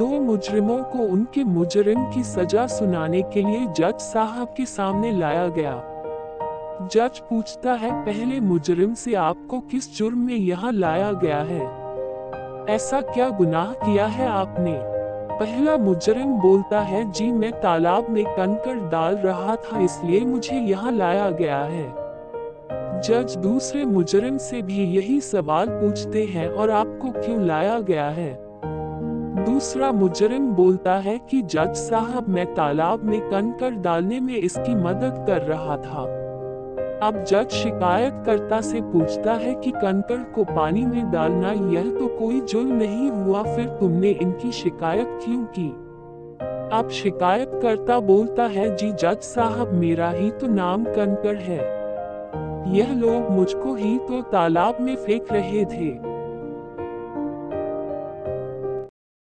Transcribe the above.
दो मुजरिमों को उनके मुजरिम की सजा सुनाने के लिए जज साहब के सामने लाया गया। जज पूछता है, पहले मुजरिम से आपको किस जुर्म में यहाँ लाया गया है? ऐसा क्या गुनाह किया है आपने? पहला मुजरिम बोलता है, जी, मैं तालाब में कंकड़ डाल रहा था, इसलिए मुझे यहाँ लाया गया है। जज दूसरे मुजरिम से भी यही सवाल पूछते हैं, और आपको क्यों लाया गया है? दूसरा मुजरिम बोलता है कि जज साहब मैं तालाब में कंकड़ डालने में इसकी मदद कर रहा था। अब जज शिकायतकर्ता से पूछता है कि कंकड़ को पानी में डालना यह तो कोई जुल्म नहीं हुआ, फिर तुमने इनकी शिकायत क्यों की? अब शिकायतकर्ता बोलता है, जी जज साहब मेरा ही तो नाम कंकड़ है। यह लोग मुझको ही तो तालाब में फेंक रहे थे।